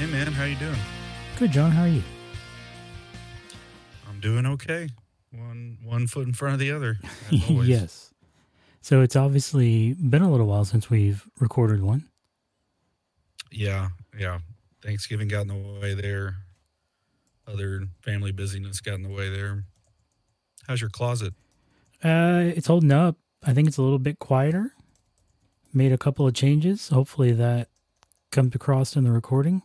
Hey man, how you doing? Good, John. How are you? I'm doing okay. One one foot in front of the other. yes. So it's obviously been a little while since we've recorded one. Yeah, yeah. Thanksgiving got in the way there. Other family busyness got in the way there. How's your closet? Uh, it's holding up. I think it's a little bit quieter. Made a couple of changes. Hopefully that comes across in the recording.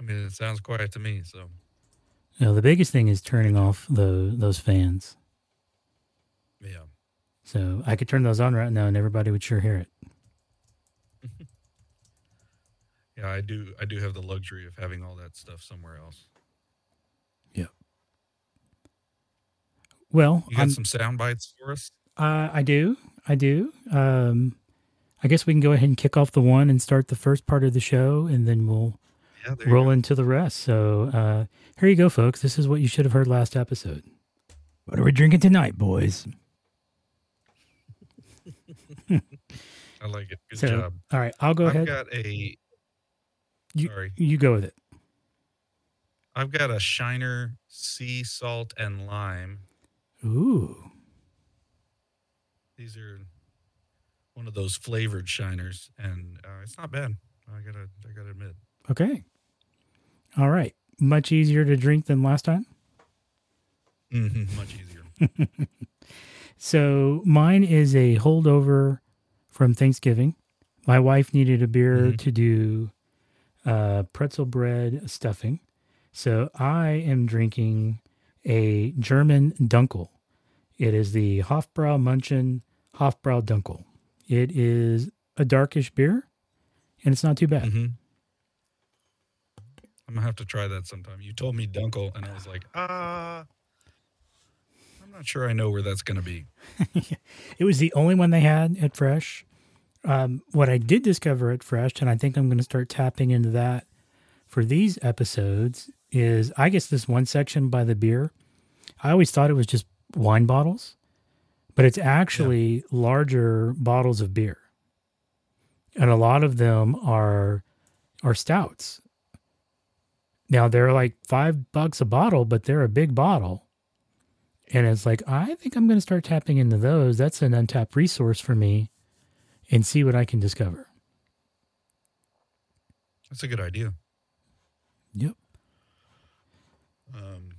I mean, it sounds quiet to me. So You know, the biggest thing is turning off the those fans. yeah, So I could turn those on right now, and everybody would sure hear it. yeah. I do. I do have the luxury of having all that stuff somewhere else. Yeah. Well, You got I'm- some sound bites for us? Uh, I do. I do. Um, I guess we can go ahead and kick off the one and start the first part of the show, and then we'll Yeah, there roll into the rest. So uh, here you go, folks. This is what you should have heard last episode. What are we drinking tonight, boys? I like it. Good so, job. all right, I'll go ahead. I've got a. You- Sorry, you go with it. I've got a Shiner sea salt and lime. Ooh, These are one of those flavored shiners, and uh, it's not bad. I gotta, I gotta admit. okay. All right, much easier to drink than last time. hmm much easier. So mine is a holdover from Thanksgiving. My wife needed a beer Mhm. to do uh, pretzel bread stuffing. So I am drinking a German Dunkel. It is the Hofbrau Munchen Hofbrau Dunkel. It is a darkish beer, and it's not too bad. hmm I'm gonna have to try that sometime. You told me Dunkel, and I was like, ah, I'm not sure I know where that's gonna be. It was the only one they had at Fresh. Um, what I did discover at Fresh, and I think I'm to start tapping into that for these episodes, is I guess this one section by the beer. I always thought it was just wine bottles, but it's actually larger bottles of beer, and a lot of them are are stouts. Now they're like five bucks a bottle, but they're a big bottle. And it's like, I think I'm going to start tapping into those. That's an untapped resource for me and see what I can discover. That's a good idea. Yep. Um,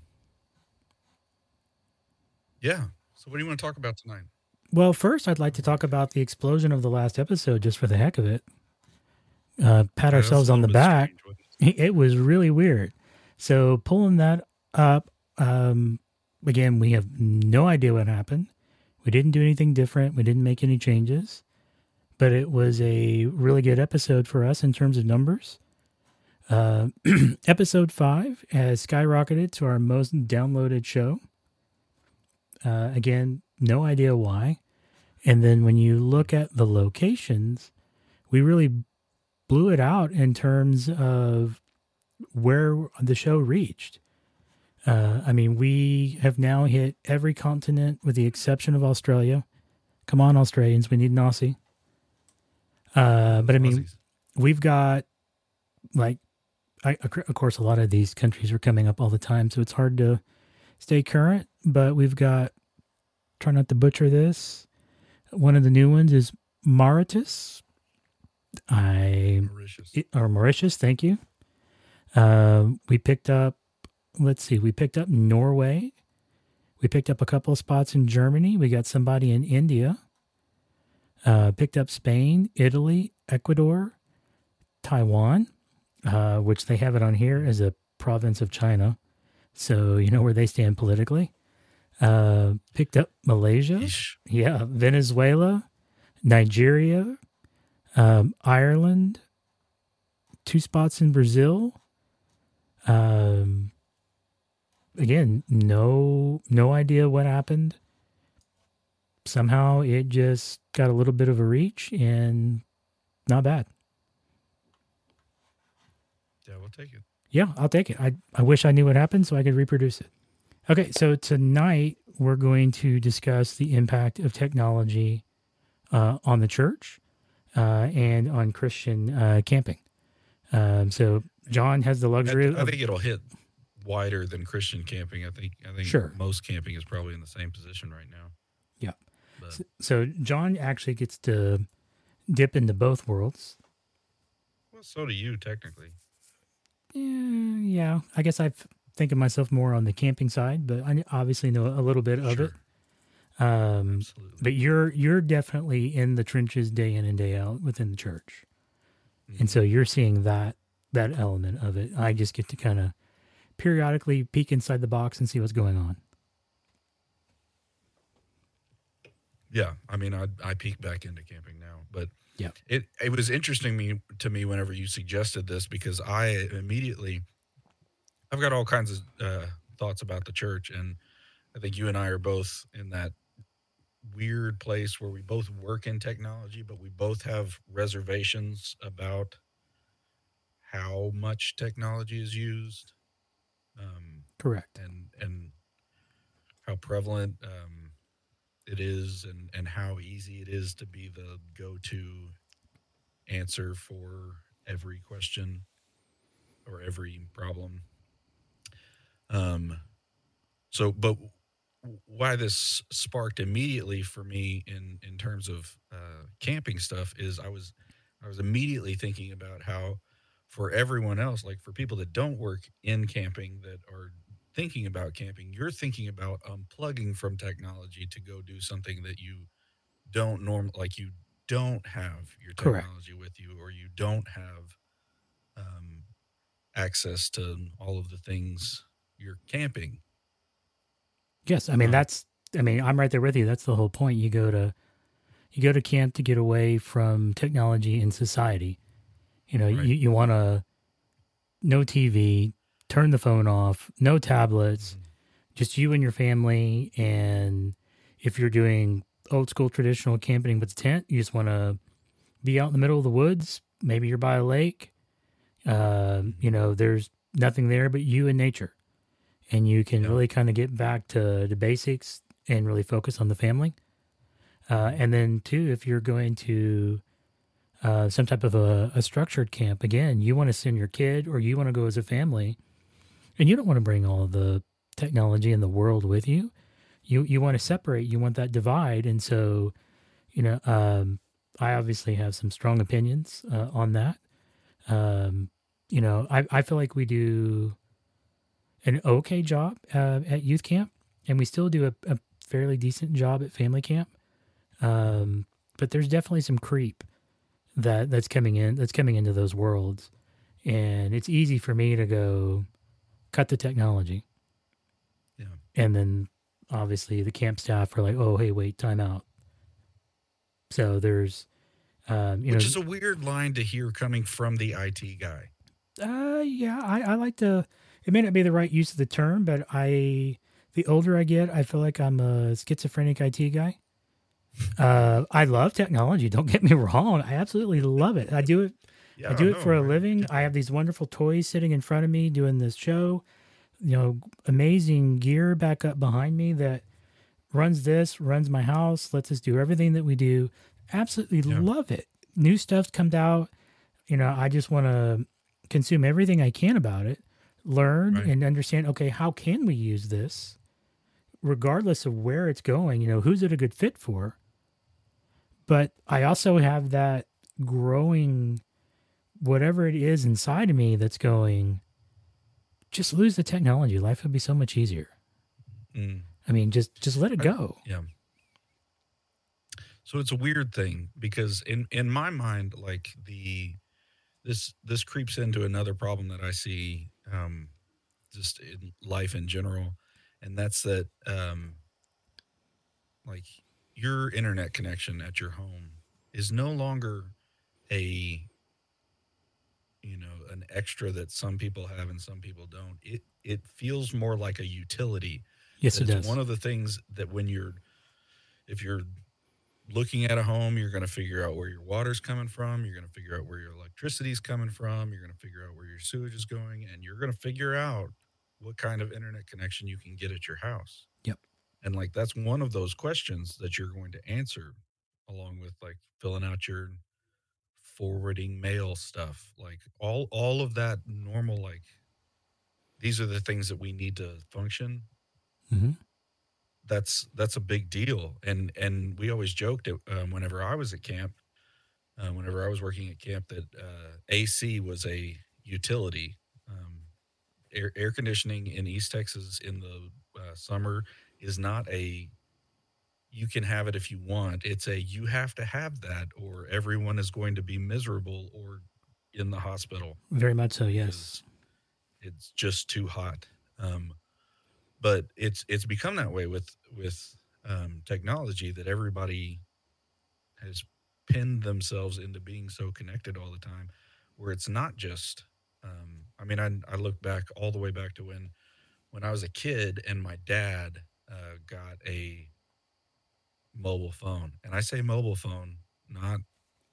yeah. So, what do you want to talk about tonight? Well, first, I'd like to talk about the explosion of the last episode just for the heck of it. Uh, pat Yeah, ourselves on the back. strange, it? Was really weird. So, pulling that up, um, again, we have no idea what happened. We didn't do anything different, we didn't make any changes, but it was a really good episode for us in terms of numbers. Uh, episode five has skyrocketed to our most downloaded show. Uh, again, no idea why. And then when you look at the locations, we really blew it out in terms of where the show reached. Uh, I mean, we have now hit every continent with the exception of Australia. Come on, Australians, we need an Aussie. Uh, but I mean, Aussies. we've got like I, of course a lot of these countries are coming up all the time so it's hard to stay current but we've got try not to butcher this one of the new ones is mauritius i Mauritius. or mauritius thank you. Um, we picked up let's see we picked up norway. We picked up a couple of spots in germany. We got somebody in india. Uh, picked up spain italy ecuador taiwan uh, which they have it on here as a province of china. So you know where they stand politically. Uh, picked up malaysia. Yeesh. yeah, Venezuela, Nigeria, um, Ireland, two spots in Brazil. Um, again, no no idea what happened. Somehow it just got a little bit of a reach and not bad. Yeah, we'll take it. Yeah, I'll take it. I, I wish I knew what happened so I could reproduce it. Okay, so tonight we're going to discuss the impact of technology uh, on the church and on Christian uh, camping. Um, so John has the I, luxury I of think it'll hit wider than Christian camping. I think I think Sure. most camping is probably in the same position right now. Yeah. But so John actually gets to dip into both worlds. well, so do you technically. Yeah, yeah. I guess I think of myself more on the camping side, but I obviously know a little bit of it. Um, Absolutely. but you're you're definitely in the trenches day in and day out within the church, and so you're seeing that that element of it. I just get to kind of periodically peek inside the box and see what's going on. Yeah, I mean, I I peek back into camping now, but yeah, it it was interesting me to me whenever you suggested this because I immediately I've got all kinds of uh, thoughts about the church, and I think you and I are both in that weird place where we both work in technology, but we both have reservations about how much technology is used. Um, Correct. and and how prevalent um, it is and and how easy it is to be the go-to answer for every question or every problem um so but why this sparked immediately for me in in terms of uh camping stuff is i was i was immediately thinking about how for everyone else like for people that don't work in camping that are thinking about camping, you're thinking about unplugging from technology to go do something that you don't norm like you don't have your Correct. technology with you or you don't have um, access to all of the things you're camping. Yes, I mean Uh, that's. I mean I'm right there with you. That's the whole point. You go to you go to camp to get away from technology and society. You know, Right. you you want to no TV, turn the phone off, no tablets, just you and your family. And if you're doing old school traditional camping with a tent, you just want to be out in the middle of the woods. Maybe you're by a lake. Um, you know, there's nothing there but you and nature. And you can Yeah. really kind of get back to the basics and really focus on the family. Uh, and then, too, if you're going to uh, some type of a, a structured camp, again, you want to send your kid or you want to go as a family, and you don't want to bring all the technology in the world with you. You you want to separate. You want that divide, and so you know, um, I obviously have some strong opinions uh, on that. Um, you know, I I feel like we do an okay job uh, at youth camp, and we still do a, a fairly decent job at family camp. Um, but there's definitely some creep that that's coming in that's coming into those worlds, and it's easy for me to go cut the technology. Yeah. And then obviously the camp staff are like, "Oh, hey, wait, time out." So there's, um, you know Which know, is a weird line to hear coming from the IT guy. Uh, yeah, I, I like to. It may not be the right use of the term, but I, the older I get, I feel like I'm a schizophrenic IT guy. Uh, I love technology. Don't get me wrong. I absolutely love it. I do it. Yeah, I do it no, for a living. I have these wonderful toys sitting in front of me doing this show. You know, amazing gear back up behind me that runs this, runs my house, lets us do everything that we do. Absolutely Yeah. love it. New stuff's comes out. You know, I just want to consume everything I can about it, learn Right. and understand, okay, how can we use this? Regardless of where it's going, you know, who's it a good fit for? But I also have that growing whatever it is inside of me that's going, just lose the technology. Life would be so much easier. Mm. I mean, just just let it I- go. Yeah. So it's a weird thing because in in my mind, like the this this creeps into another problem that I see um, just in life in general, and that's that um, like your internet connection at your home is no longer a you know an extra that some people have and some people don't. It it feels more like a utility Yes, it does. one of the things that when you're if you're looking at a home you're going to figure out where your water's coming from you're going to figure out where your electricity's coming from you're going to figure out where your sewage is going and you're going to figure out what kind of internet connection you can get at your house Yep. and like that's one of those questions that you're going to answer along with like filling out your forwarding mail stuff, like all all of that normal like these are the things that we need to function. hmm That's that's a big deal, and and we always joked it, um, whenever I was at camp, uh, whenever I was working at camp, that uh, AC was a utility. Um, air, air conditioning in East Texas in the uh, summer is not a you can have it if you want. It's a you have to have that, or everyone is going to be miserable or in the hospital Very much so. Yes. it's just too hot. Um, but it's it's become that way with with um, technology that everybody has pinned themselves into being so connected all the time, where it's not just. Um, I mean, I I look back all the way back to when when I was a kid and my dad uh, got a mobile phone, and I say mobile phone, not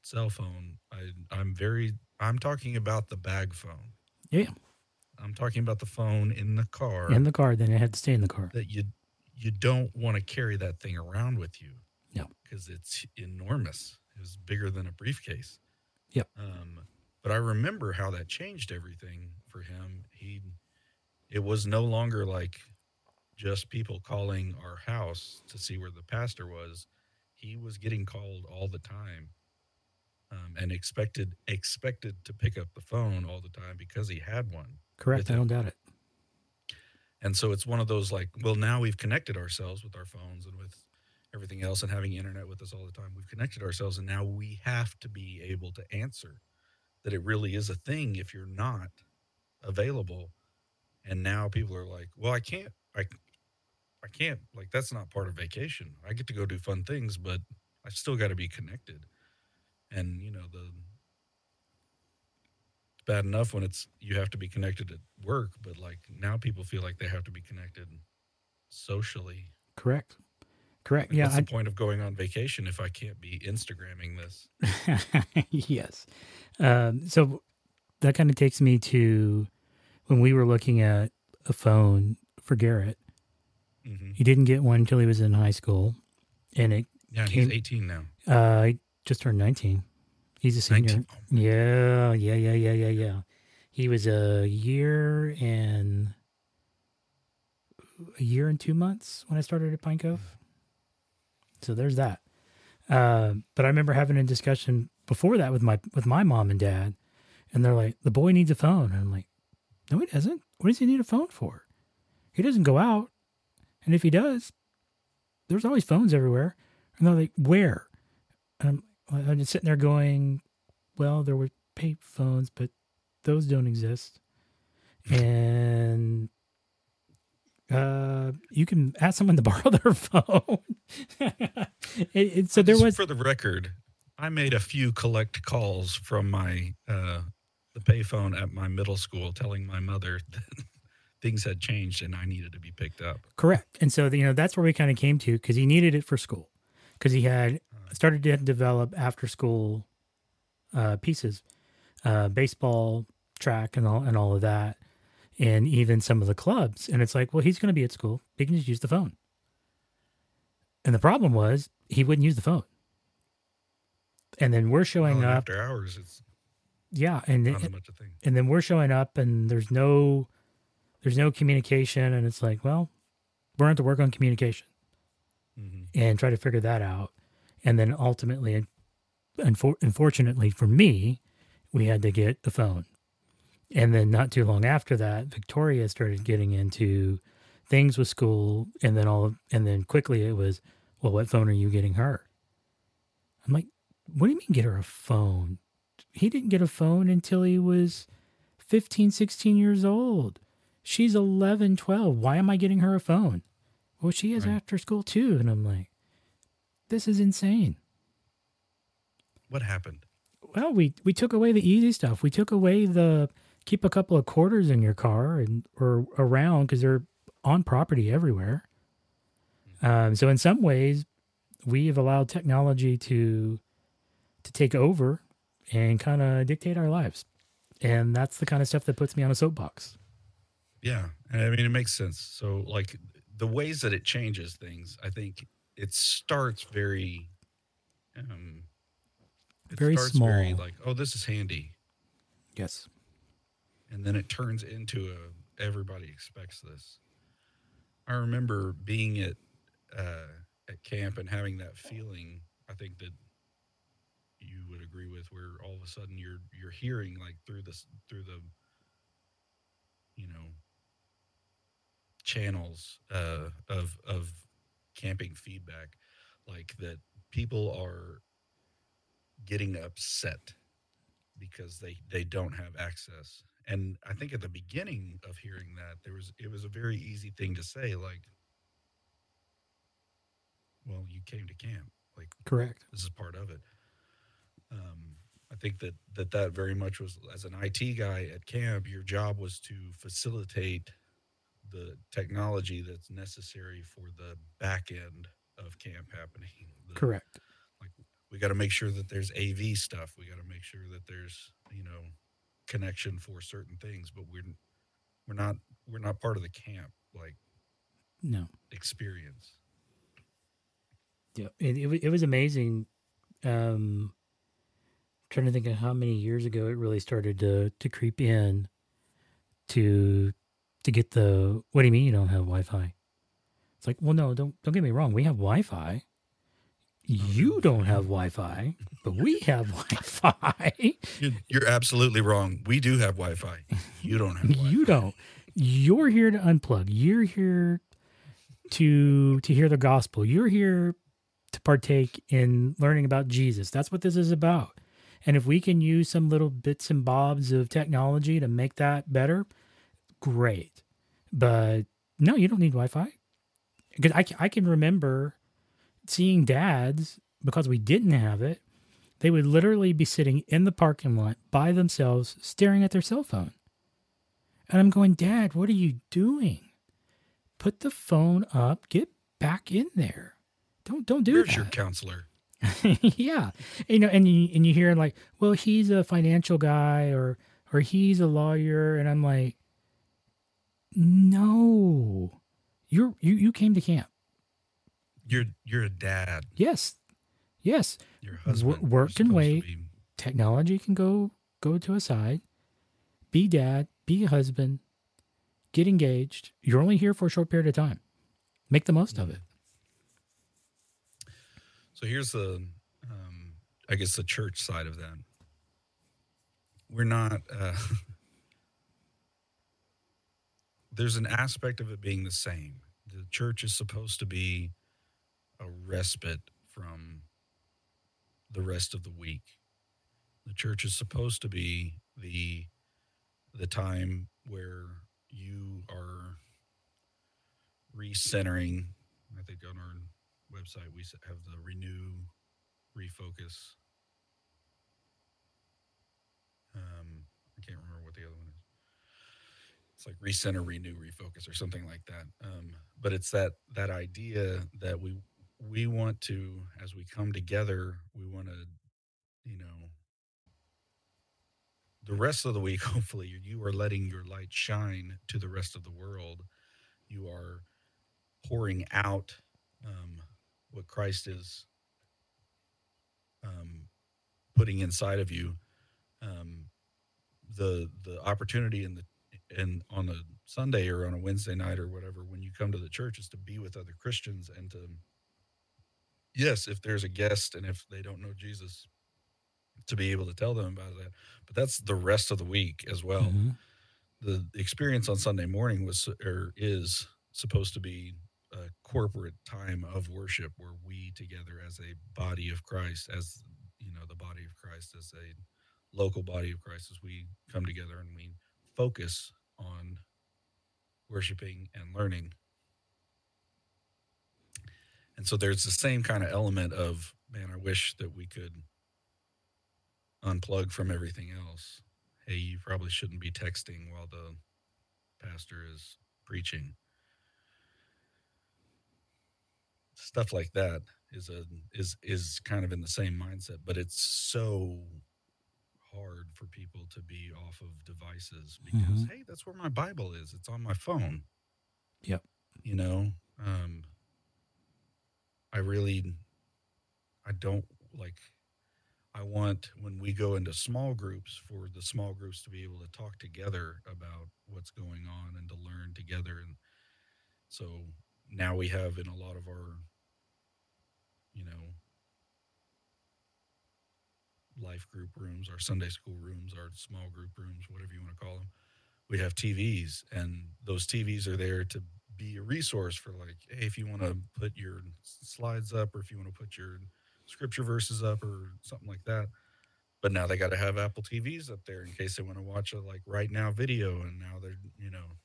cell phone. I I'm very I'm talking about the bag phone. Yeah. I'm talking about the phone in the car In the car, then it had to stay in the car. that you you don't want to carry that thing around with you. No. Because it's enormous. It was bigger than a briefcase. Yep. Um, but I remember how that changed everything for him. He it was no longer like just people calling our house to see where the pastor was. He was getting called all the time. Um, and expected expected to pick up the phone all the time because he had one. Correct. I don't doubt it. And so it's one of those like, well, now we've connected ourselves with our phones and with everything else and having internet with us all the time. We've connected ourselves and now we have to be able to answer that it really is a thing if you're not available. And now people are like, well, I can't, I, I can't, like, that's not part of vacation. I get to go do fun things, but I still got to be connected. And, you know, the, bad enough when it's you have to be connected at work, but like now people feel like they have to be connected socially. Correct. Correct. Like, yeah. what's I, the point of going on vacation if I can't be Instagramming this? yes. Um, so that kind of takes me to when we were looking at a phone for Garrett. hmm He didn't get one until he was in high school, and it Yeah, he's 18 now. uh, just turned nineteen. He's a senior. 19. Oh, Yeah, yeah, yeah, yeah, yeah, yeah. He was a year and a year and two months when I started at Pine Cove. So there's that. Uh, but I remember having a discussion before that with my with my mom and dad, and they're like, "The boy needs a phone," and I'm like, "No, he doesn't. What does he need a phone for? He doesn't go out, and if he does, there's always phones everywhere." And they're like, "Where?" And I'm, I'm just sitting there going, well, there were pay phones, but those don't exist. And uh, you can ask someone to borrow their phone. it, it, so there Just was, for the record, I made a few collect calls from my uh, the payphone at my middle school, telling my mother that things had changed and I needed to be picked up. correct. And so, you know, that's where we kind of came to because he needed it for school because he had started to develop after school uh, pieces, uh, baseball, track, and all, and all of that. And even some of the clubs. And it's like, well, he's going to be at school. He can just use the phone. And the problem was he wouldn't use the phone. And then we're showing Well, up. after hours. It's Yeah. And, not as much a thing. and then we're showing up and there's no there's no communication and it's like well we're going to work on communication hmm and try to figure that out and then ultimately unfor- unfortunately for me we had to get a phone. And then not too long after that victoria started getting into things with school and then all and then quickly it was well what phone are you getting her? I'm like what do you mean get her a phone? He didn't get a phone until he was 15 16 years old. She's 11 12 why am i getting her a phone? Well she is Right. after school too. And i'm like this is insane. What happened? well we we took away the easy stuff. We took away the keep a couple of quarters in your car and or around because they're on property everywhere. Um, so in some ways we have allowed technology to to take over and kind of dictate our lives. And that's the kind of stuff that puts me on a soapbox. Yeah, I mean it makes sense. So like the ways that it changes things, I think it starts very um It Very starts very small. like, oh, this is handy. Yes. and then it turns into a everybody expects this. I remember being at uh, at camp and having that feeling. I think that you would agree with, where all of a sudden you're you're hearing like through this through the you know channels uh, of of camping feedback, like that people are getting upset because they they don't have access. And i think at the beginning of hearing that there was it was a very easy thing to say like well you came to camp. Like Correct. this is part of it. Um i think that that that very much was as an it guy at camp your job was to facilitate the technology that's necessary for the back end of camp happening the, Correct. we got to make sure that there's AV stuff. We got to make sure that there's you know connection for certain things. But we're we're not we're not part of the camp like No. experience. Yeah. It, it, it was amazing. Um, trying to think of how many years ago it really started to, to creep in to, to get the, what do you mean you don't have Wi-Fi? It's like, well, no, don't, don't get me wrong. We have Wi-Fi. You oh, don't have Wi-Fi, but we have Wi-Fi. You're, you're absolutely wrong. We do have Wi-Fi. You don't have. Wi-Fi. you don't. You're here to unplug. You're here to to hear the gospel. You're here to partake in learning about Jesus. That's what this is about. And if we can use some little bits and bobs of technology to make that better, great. But no, you don't need Wi-Fi. Because I, I can remember seeing dads because we didn't have it. They would literally be sitting in the parking lot by themselves, staring at their cell phone. And I'm going, Dad, what are you doing? Put the phone up. Get back in there. Don't don't do Where's that. your counselor? yeah, you know, and you and you hear like, well, he's a financial guy or or he's a lawyer, and I'm like, no, you're you you came to camp. You're you're a dad. Yes, yes, Your husband. You're work can wait. be- technology can go go to a side. Be dad, be a husband, get engaged. You're only here for a short period of time. Make the most of it. So here's the, um, I guess the church side of that. We're not. Uh, there's an aspect of it being the same. The church is supposed to be a respite from the rest of the week. The church is supposed to be the the time where you are recentering. I think on our website we have the renew, refocus. Um, I can't remember what the other one is. It's like recenter, renew, refocus, or something like that. Um, but it's that that idea that we we want to, as we come together, we want to, you know, the rest of the week. Hopefully, you- are letting your light shine to the rest of the world. You are pouring out um, what Christ is um, putting inside of you. Um, the the opportunity and the and on a Sunday or on a Wednesday night or whatever when you come to the church is to be with other Christians and to yes, if there's a guest and if they don't know Jesus, to be able to tell them about that. But that's the rest of the week as well Mhm. the experience on Sunday morning was or is supposed to be a corporate time of worship where we together as a body of Christ, as you know, the body of Christ, as a local body of Christ, as we come together and we focus on worshiping and learning. And so there's the same kind of element of, man, I wish that we could unplug from everything else hey, you probably shouldn't be texting while the pastor is preaching. Stuff like that is a is is kind of in the same mindset, but it's so hard for people to be off of devices because Mhm. hey, that's where my Bible is. It's on my phone. Yep. You know, um I really I don't like I want when we go into small groups for the small groups to be able to talk together about what's going on and to learn together. And so now we have in a lot of our, you know, life group rooms, our Sunday school rooms, our small group rooms, whatever you want to call them, we have TVs, and those TVs are there to be a resource for like, hey, if you want to put your slides up, or if you want to put your scripture verses up, or something like that. But now they got to have Apple TVs up there in case they want to watch a like right now video, and now they're you know.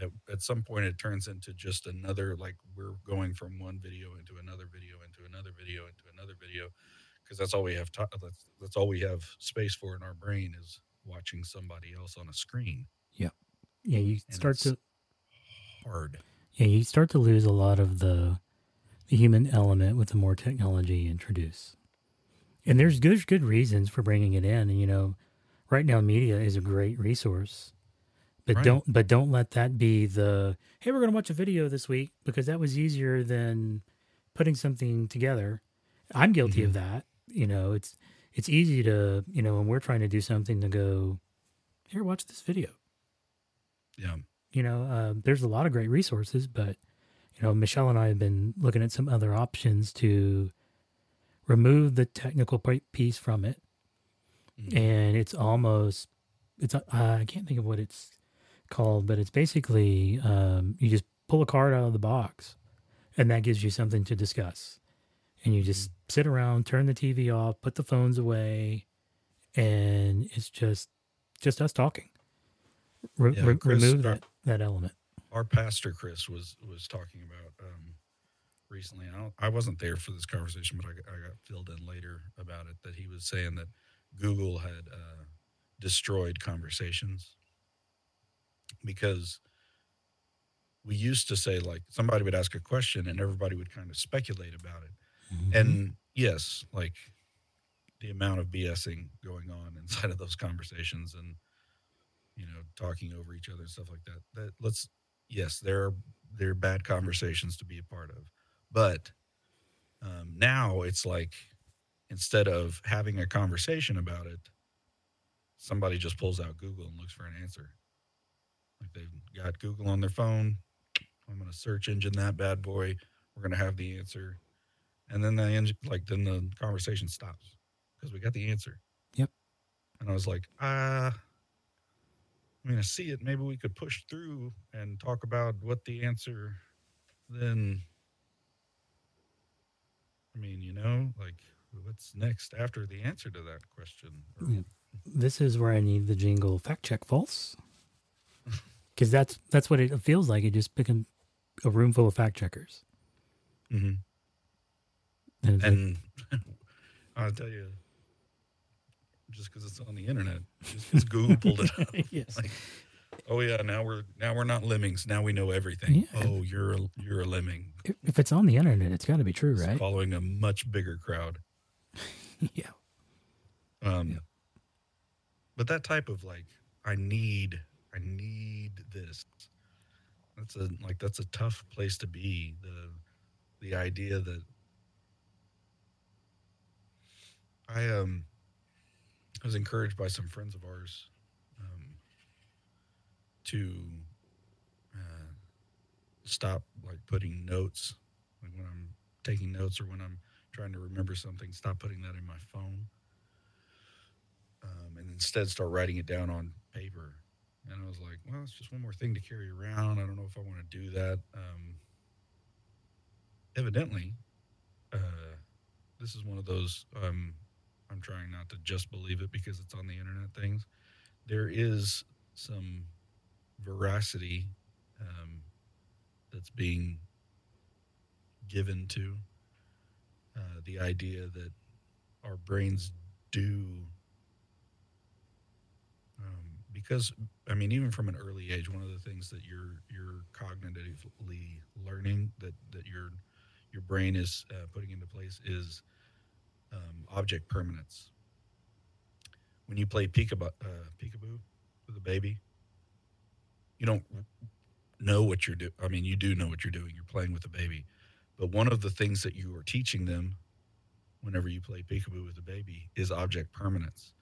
At, at some point, it turns into just another like we're going from one video into another video into another video into another video, because that's all we have. To, that's that's all we have space for in our brain is watching somebody else on a screen. Yeah, yeah. you And start to Hard. yeah you start to lose a lot of the the human element with the more technology you introduce. And there's good good reasons for bringing it in. And you know, RightNow Media is a great resource, but Right. don't but don't let that be the hey we're gonna watch a video this week because that was easier than putting something together. I'm guilty of mm-hmm. that. You know, it's it's easy to you know when we're trying to do something to go here watch this video Yeah. you know, uh, there's a lot of great resources, but you know, Michelle and I have been looking at some other options to remove the technical piece from it, Mhm. and it's almost it's uh, I can't think of what it's called, but it's basically um, you just pull a card out of the box, and that gives you something to discuss, and you just sit around, turn the TV off, put the phones away, and it's just just us talking. Re- Yeah, re- Chris, remove that that element. our pastor Chris was was talking about um, recently. I don't, I wasn't there for this conversation, but I, got- I got filled in later about it. That he was saying that Google had uh, destroyed conversations because we used to say like somebody would ask a question and everybody would kind of speculate about it. Mm-hmm. And yes, like the amount of BSing going on inside of those conversations and you know talking over each other and stuff like that. That let's yes, there are there are bad conversations to be a part of, but um, now it's like instead of having a conversation about it, somebody just pulls out Google and looks for an answer. Like they've got Google on their phone. I'm going to search engine that bad boy. We're going to have the answer and then the engine like then the conversation stops because we got the answer Yep. and i was like uh i mean i see it maybe we could push through and talk about what the answer then i mean you know like what's next after the answer to that question Or- Yeah. This is where I need the jingle fact check false. Because that's that's what it feels like. It just become a room full of fact checkers. Mhm. And, and i'll tell you just because it's on the internet just because google pulled it up yes. like oh yeah now we're now we're not lemmings now we know everything Yeah. oh you're a, you're a lemming if, if it's on the internet, it's got to be true, It's right? following a much bigger crowd yeah. um Yeah. but that type of like i need i need this that's a like that's a tough place to be the the idea that i um I was encouraged by some friends of ours um, to uh, stop like putting notes like when i'm taking notes or when i'm trying to remember something stop putting that in my phone um, and instead start writing it down on paper. And i was like well it's just one more thing to carry around. I don't know if i want to do that. Um, evidently uh, this is one of those um, i'm trying not to just believe it because it's on the internet things. There is some veracity um, that's being given to uh, the idea that our brains do um, because I mean even from an early age one of the things that you're you're cognitively learning that that your your brain is uh, putting into place is um, object permanence when you play peekaboo, uh, peekaboo with a baby you don't know what you're doing I mean you do know what you're doing you're playing with a baby but one of the things that you are teaching them whenever you play peekaboo with a baby is object permanence.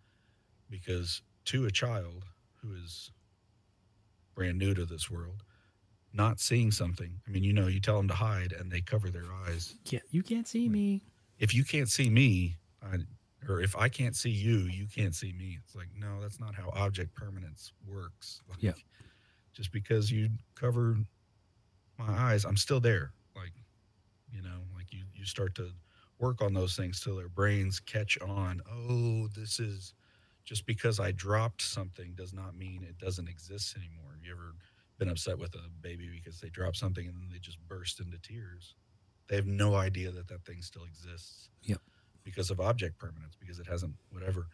Because to a child who is brand new to this world, not seeing something, I mean, you know, you tell them to hide and they cover their eyes. Yeah, you can't see me. If you can't see me, I, or if I can't see you, you can't see me. It's like, no, that's not how object permanence works. Like, Yeah. Just because you cover my eyes, I'm still there. Like, you know, like you, you start to work on those things till their brains catch on. Oh, this is just because I dropped something does not mean it doesn't exist anymore. You ever been upset with a baby because they dropped something and then they just burst into tears? They have no idea that that thing still exists because of object permanence because it hasn't whatever.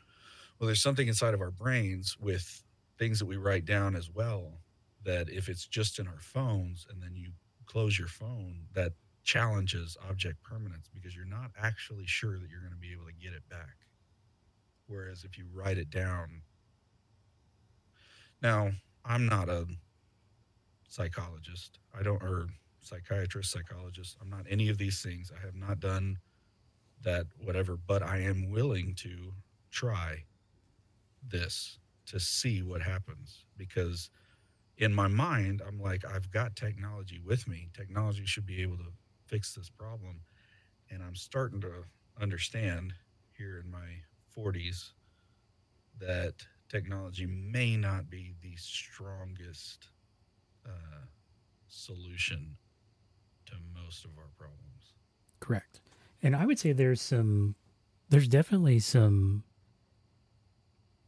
Well there's something inside of our brains with things that we write down as well that if it's just in our phones and then you close your phone that challenges object permanence because you're not actually sure that you're going to be able to get it back. Whereas if you write it down now i'm not a psychologist. I don't or psychiatrist psychologist i'm not any of these things. I have not done that whatever but i am willing to try this to see what happens because in my mind i'm like i've got technology with me. Technology should be able to fix this problem. And i'm starting to understand here in my 40s that technology may not be the strongest uh, solution to most of our problems Correct. And I would say there's some, there's definitely some,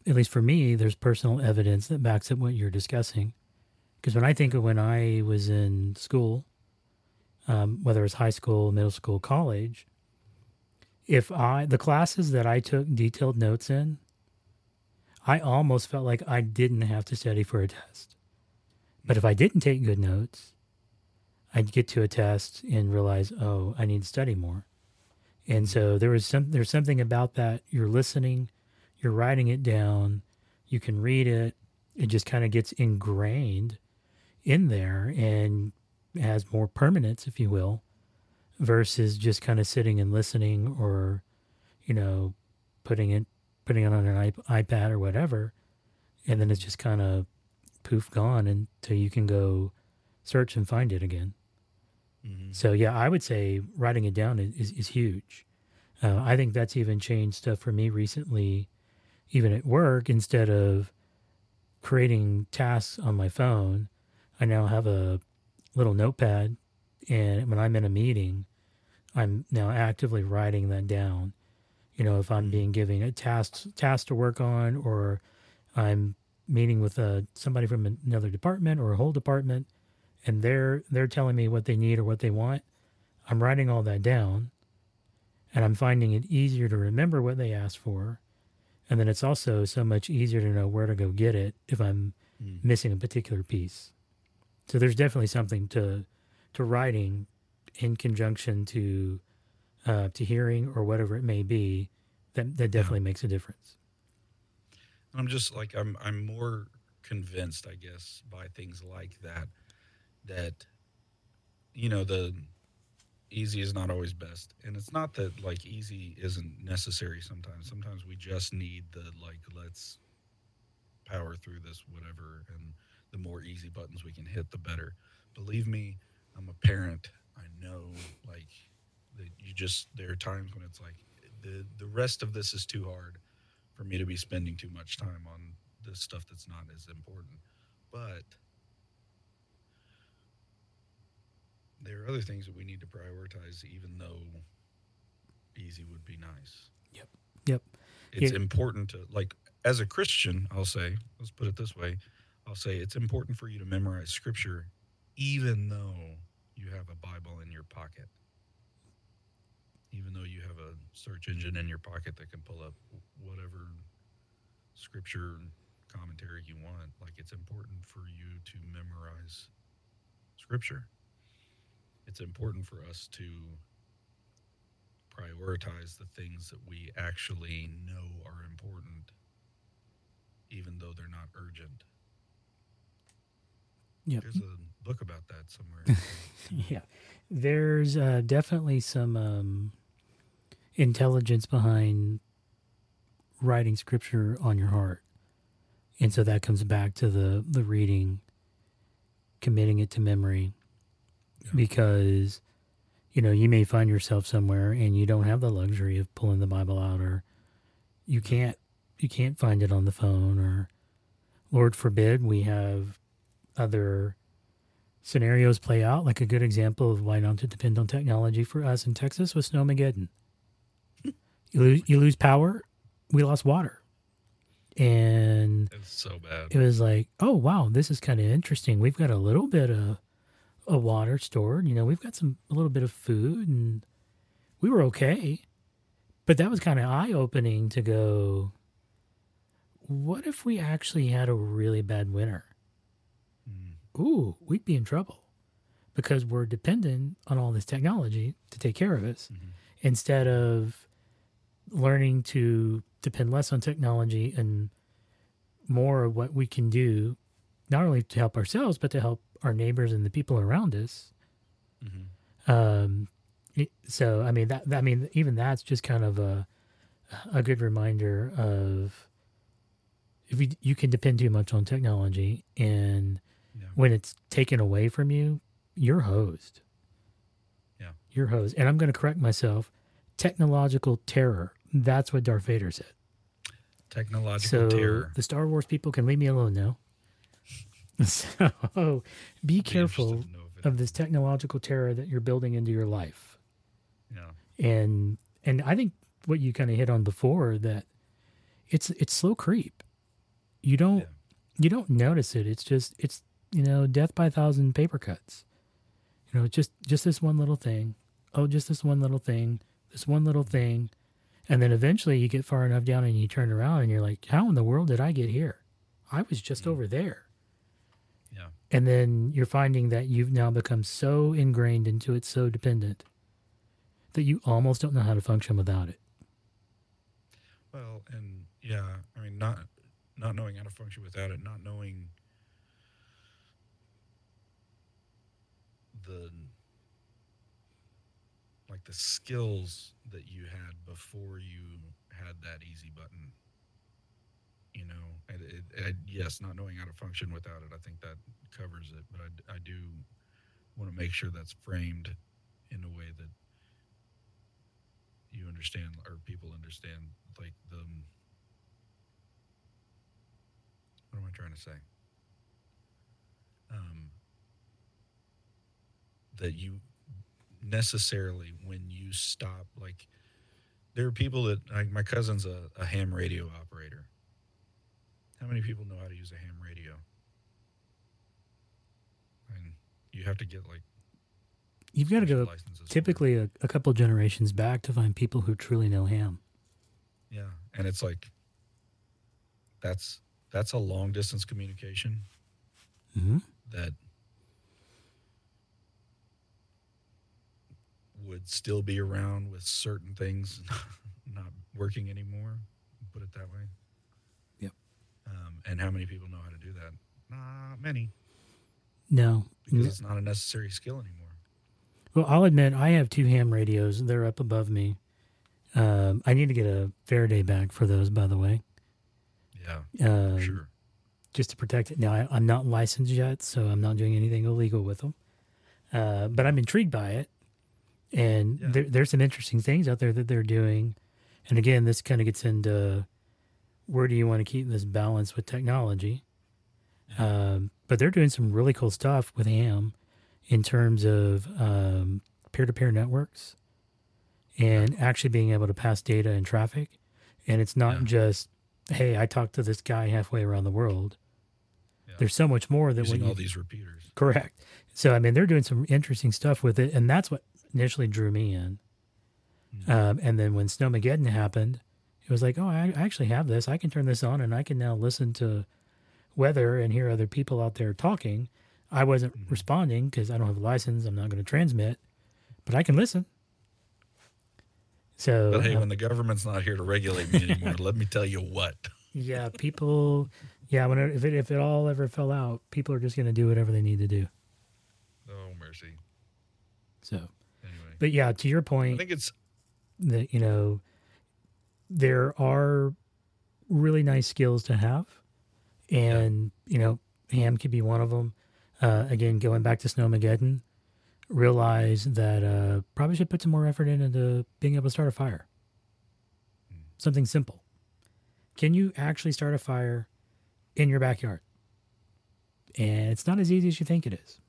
at least for me, there's personal evidence that backs up what you're discussing. Because when I think of when I was in school, um, whether it's high school, middle school, college, if I, the classes that I took detailed notes in, I almost felt like I didn't have to study for a test. But if I didn't take good notes, I'd get to a test and realize, oh, I need to study more. And so mm-hmm. there was some there's something about that. You're listening, you're writing it down, you can read it. It just kind of gets ingrained in there and has more permanence, if you will, versus just kind of sitting and listening or, you know, putting it putting it on an iP- iPad or whatever, and then it's just kind of poof gone until you can go search and find it again. Mhm. So yeah, I would say writing it down is, is, is huge. Uh, I think that's even changed stuff for me recently, even at work. Instead of creating tasks on my phone, I now have a little notepad, and when I'm in a meeting, I'm now actively writing that down. You know, if I'm Mhm. being given a task task to work on, or I'm meeting with uh, somebody from another department or a whole department, and they're they're telling me what they need or what they want, I'm writing all that down, and I'm finding it easier to remember what they asked for, and then it's also so much easier to know where to go get it if I'm Mm. missing a particular piece. So there's definitely something to to writing in conjunction to uh, to hearing or whatever it may be that that definitely makes a difference. I'm just like I'm I'm more convinced, I guess, by things like that that you know the easy is not always best. And it's not that like easy isn't necessary sometimes. Sometimes we just need the like let's power through this whatever and the more easy buttons we can hit the better. Believe me, I'm a parent. I know like that you just there are times when it's like the the rest of this is too hard for me to be spending too much time on this stuff that's not as important. But there are other things that we need to prioritize, even though easy would be nice. Yep. Yep. It's Yeah. important to, like, as a Christian, I'll say, let's put it this way I'll say it's important for you to memorize scripture, even though you have a Bible in your pocket. Even though you have a search engine in your pocket that can pull up whatever scripture commentary you want, like it's important for you to memorize scripture. It's important for us to prioritize the things that we actually know are important, even though they're not urgent. Yep. There's a book about that somewhere. yeah there's uh, definitely some um, intelligence behind writing scripture on your heart. And so that comes back to the the reading, committing it to memory, Yeah. because you know you may find yourself somewhere and you don't have the luxury of pulling the Bible out, or you can't you can't find it on the phone, or Lord forbid we have other scenarios play out. Like a good example of why not to depend on technology for us in Texas was Snowmageddon. you lose you lose power, we lost water, and It's so bad. it was like, oh wow, this is kind of interesting. We've got a little bit of, of water stored. You know, we've got some a little bit of food, and we were okay. But that was kind of eye opening to go. What if we actually had a really bad winter? Mm. Ooh, we'd be in trouble because we're dependent on all this technology to take care of us Mhm. instead of learning to depend less on technology and more of what we can do, not only to help ourselves, but to help our neighbors and the people around us. Mhm. Um, it- so, I mean, that, I mean, even that's just kind of a, a good reminder of if you, you can depend too much on technology and Yeah. when it's taken away from you, you're hosed. Yeah. You're hosed. And I'm going to correct myself. Technological terror. That's what Darth Vader said. Technological so terror. the Star Wars people can leave me alone now. So be careful interested to know if it- of this technological terror that you're building into your life. Yeah. And and I think what you kind of hit on before that it's it's slow creep. You don't Yeah. you don't notice it. It's just it's you know death by a thousand paper cuts. You know just just this one little thing. Oh, just this one little thing. This one little thing. And then eventually you get far enough down and you turn around and you're like, how in the world did I get here? I was just Mhm. over there. And then you're finding that you've now become so ingrained into it, so dependent, that you almost don't know how to function without it. Well, and yeah, I mean, not not knowing how to function without it, not knowing the like the skills that you had before you had that easy button. You know, and it, it, yes, not knowing how to function without it, I think that covers it. But I, I do want to make sure that's framed in a way that you understand or people understand like the what am I trying to say? Um, that you necessarily when you stop like there are people that like my cousin's a, a ham radio operator. How many people know how to use a ham radio? And you have to get like You've got to go licenses for it. typically a, a couple generations back to find people who truly know ham. Yeah, and it's like that's that's a long distance communication Mm-hmm. that would still be around with certain things not working anymore. Put it that way. Um, and how many people know how to do that? Not many, No. because it's not a necessary skill anymore. Well, I'll admit I have two ham radios. They're up above me. Um, I need to get a Faraday bag for those, by the way, Yeah, um, sure. just to protect it. Now, I, I'm not licensed yet, so I'm not doing anything illegal with them. Uh, but I'm intrigued by it, and Yeah. there, there's some interesting things out there that they're doing. And again, this kind of gets into where do you want to keep this balance with technology? Um, but they're doing some really cool stuff with ham in terms of um, peer-to-peer networks and actually being able to pass data and traffic. And it's not Yeah. just, hey, I talked to this guy halfway around the world. There's so much more that Using when all you, these repeaters. correct. So I mean, they're doing some interesting stuff with it, and that's what initially drew me in. Mm. Um, and then when Snowmageddon happened, it was like, oh, I actually have this. I can turn this on, and I can now listen to weather and hear other people out there talking. I wasn't Mhm. responding because I don't have a license. I'm not going to transmit, but I can listen. So But hey, uh, when the government's not here to regulate me anymore, let me tell you what. yeah, people, yeah, when it, if it if it all ever fell out, people are just going to do whatever they need to do. Oh mercy. So, Anyway, but yeah, to your point, I think it's that you know there are really nice skills to have, and you know ham could be one of them. Uh, again, going back to Snowmageddon, realize that uh, probably should put some more effort into being able to start a fire. Something simple. Can you actually start a fire in your backyard? And it's not as easy as you think it is.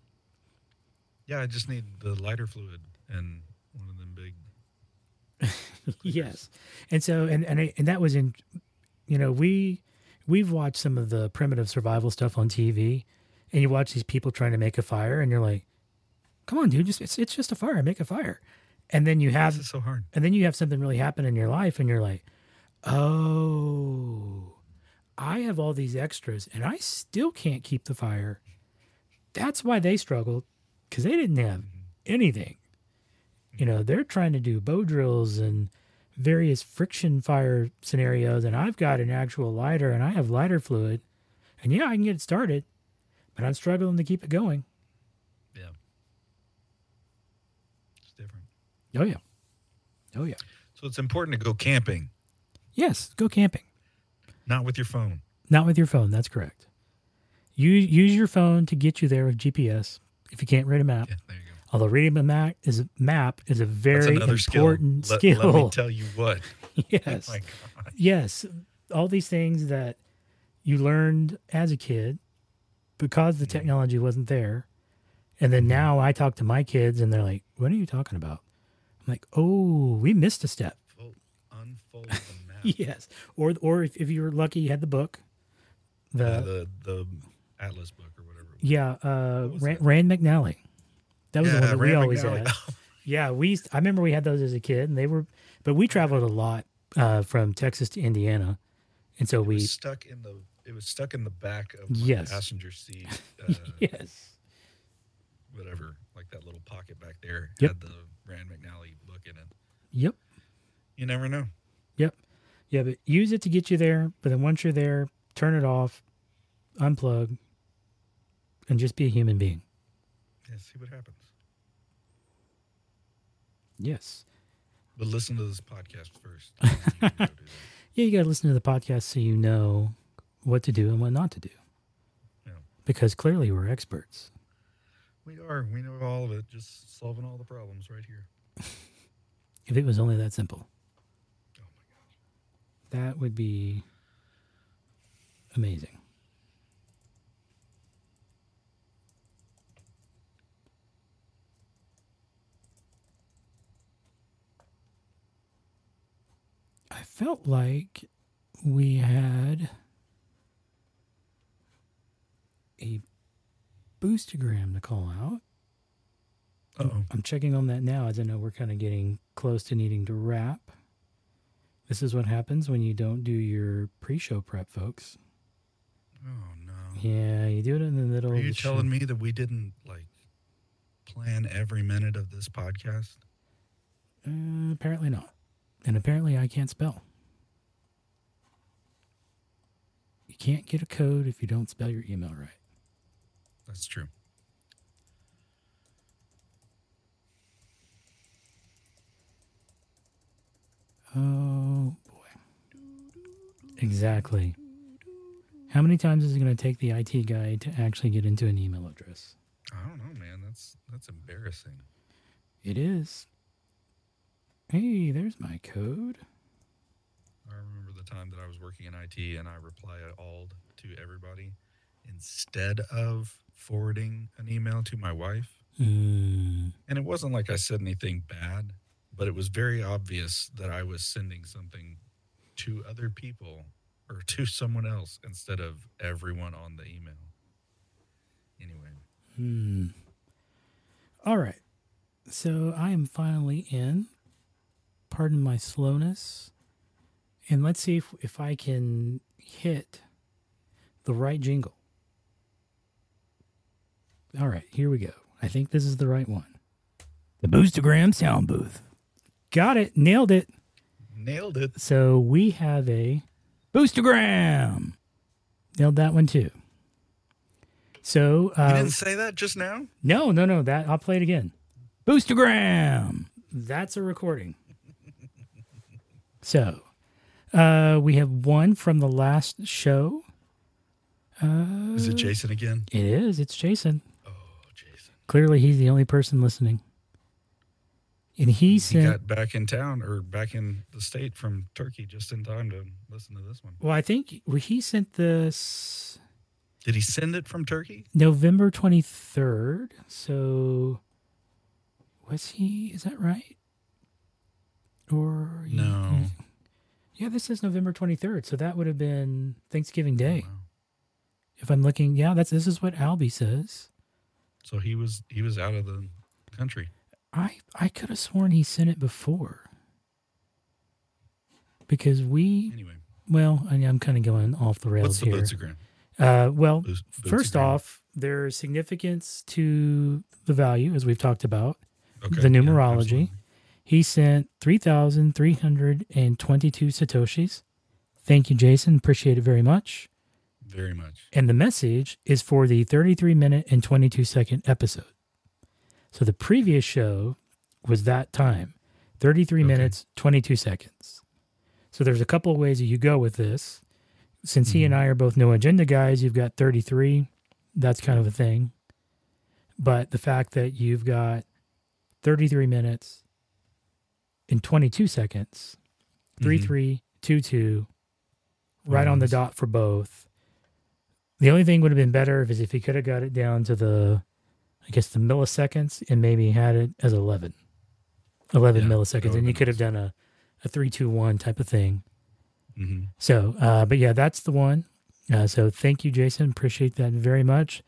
Yeah, I just need the lighter fluid and one of them big. yes. And so and and, I, and that was in you know we we've watched some of the primitive survival stuff on tv and you watch these people trying to make a fire and you're like come on dude just it's, it's just a fire make a fire. And then you have so hard. and then you have something really happen in your life and you're like oh i have all these extras and i still can't keep the fire. That's why they struggled because they didn't have anything you know they're trying to do bow drills and various friction fire scenarios and i've got an actual lighter and i have lighter fluid and yeah i can get it started but i'm struggling to keep it going Yeah. It's different. oh yeah oh yeah So it's important to go camping, yes go camping not with your phone. Not with your phone. That's correct. You use your phone to get you there with GPS. If you can't read a map, Yeah, there you go. Although reading a map is a map is a very important skill. skill. Let, let me tell you what. yes, Oh my God. yes, all these things that you learned as a kid because the technology wasn't there, and then now I talk to my kids and they're like, "What are you talking about?" I'm like, "Oh, we missed a step." Fold, unfold the map. Yes, or or if, if you were lucky, you had the book. The the the Atlas book or whatever. Yeah, uh, Rand. Rand McNally. That was the one that we always had. Yeah, we. I remember we had those as a kid, and they were, but we traveled a lot uh, from Texas to Indiana, and so It we. was stuck in the. It was stuck in the back of Yes. passenger seat. Uh, yes. Whatever, like that little pocket back there Yep. had the Rand McNally book in it. Yep. You never know. Yep. Yeah, but use it to get you there. But then once you're there, turn it off, unplug, and just be a human being. Yeah, see what happens. Yes. But listen to this podcast first. and then you can go do that. Yeah, you got to listen to the podcast so you know what to do and what not to do. Yeah. Because clearly we're experts. We are. We know all of it. Just solving all the problems right here. If it was only that simple. Oh my gosh. That would be amazing. I felt like we had a boostagram to call out. Uh-oh. I'm checking on that now as I know we're kind of getting close to needing to wrap. This is what happens when you don't do your pre-show prep, folks. Oh no. Yeah, you do it in the middle Are of you the show. telling me that we didn't like plan every minute of this podcast? Uh, apparently not. And apparently I can't spell. You can't get a code if you don't spell your email right. That's true. Oh boy. Exactly. How many times is it going to take the IT guy to actually get into an email address? I don't know, man. That's that's embarrassing. It is. Hey, there's my code. I remember the time that I was working in IT and I reply all to everybody instead of forwarding an email to my wife. Mm, And it wasn't like I said anything bad, but it was very obvious that I was sending something to other people or to someone else instead of everyone on the email. Anyway, hmm. All right. So I am finally in. Pardon my slowness. And let's see if, if I can hit the right jingle. All right, here we go. I think this is the right one. The Boostagram sound booth. Got it. Nailed it. nailed it. So we have a Boostagram. Nailed that one too. So You uh, didn't say that just now? no, no, no. That I'll play it again. Boostagram. That's a recording. So, uh, we have one from the last show. Uh, Is it Jason again? It is. It's Jason. Oh, Jason. Clearly, he's the only person listening. And he sent He sent. got back in town or back in the state from Turkey just in time to listen to this one. well, I think he sent this Did he send it from Turkey? November 23rd. So, was he? Is that right? Or. No. Yeah, this is November 23rd. So that would have been Thanksgiving Day. Wow. If I'm looking, yeah, that's this is what Alby says. So he was he was out of the country. I I could have sworn he sent it before. Because we Anyway, well, I, I'm kind of going off the rails what's the here. Boostagram? Uh, well, first off, there's significance to the value, as we've talked about. Okay, the numerology. absolutely. He sent 3,322 Satoshis. Thank you, Jason. Appreciate it very much. very much. And the message is for the 33 minute and 22 second episode. So the previous show was that time 33 Okay. minutes, 22 seconds. So there's a couple of ways that you go with this. Since he and Mhm. I are both no agenda guys, you've got 33. That's kind of a thing. But the fact that you've got 33 minutes and 22 seconds, three Mhm. three two two, right on the dot for both. The only thing would have been better is if he could have got it down to the, I guess the milliseconds and maybe had it as 11, 11 Yeah, milliseconds, and you could have done a, a three two one type of thing. Mhm. So, uh, but yeah, that's the one. Uh, so thank you, Jason. Appreciate that very much,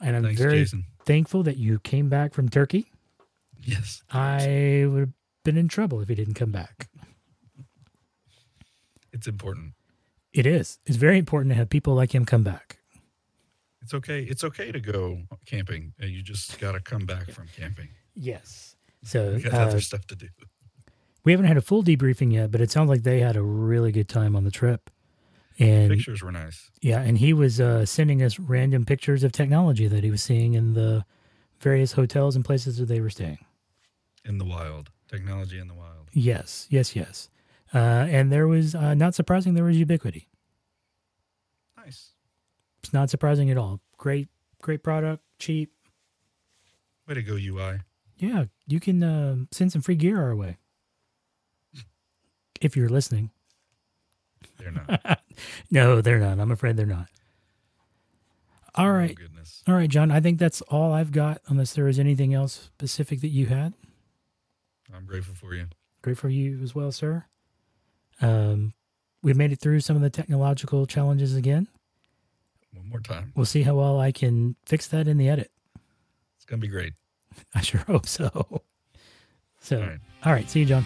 and I'm Thanks, very Jason. thankful that you came back from Turkey. Yes. I would have been in trouble if he didn't come back. It's important. It is. It's very important to have people like him come back. It's okay. It's okay to go camping. Uh, You just got to come back from camping. Yes. So You got uh, other stuff to do. we haven't had a full debriefing yet, but it sounds like they had a really good time on the trip. And Pictures were nice. yeah, and he was uh, sending us random pictures of technology that he was seeing in the various hotels and places that they were staying. in the wild. Technology in the wild. Yes, yes, yes. Uh, and there was uh, not surprising there was Ubiquiti. Nice. It's not surprising at all. Great, great product, cheap. Way to go, UI. Yeah, you can uh, send some free gear our way if you're listening. They're not. No, they're not. I'm afraid they're not. All Oh, right. goodness. All right, John. I think that's all I've got, unless there was anything else specific that you had. I'm grateful for you. Great for you as well, sir. Um, we made it through some of the technological challenges again. One more time. We'll see how well I can fix that in the edit. It's going to be great. I sure hope so. So, All right. all right. See you, John.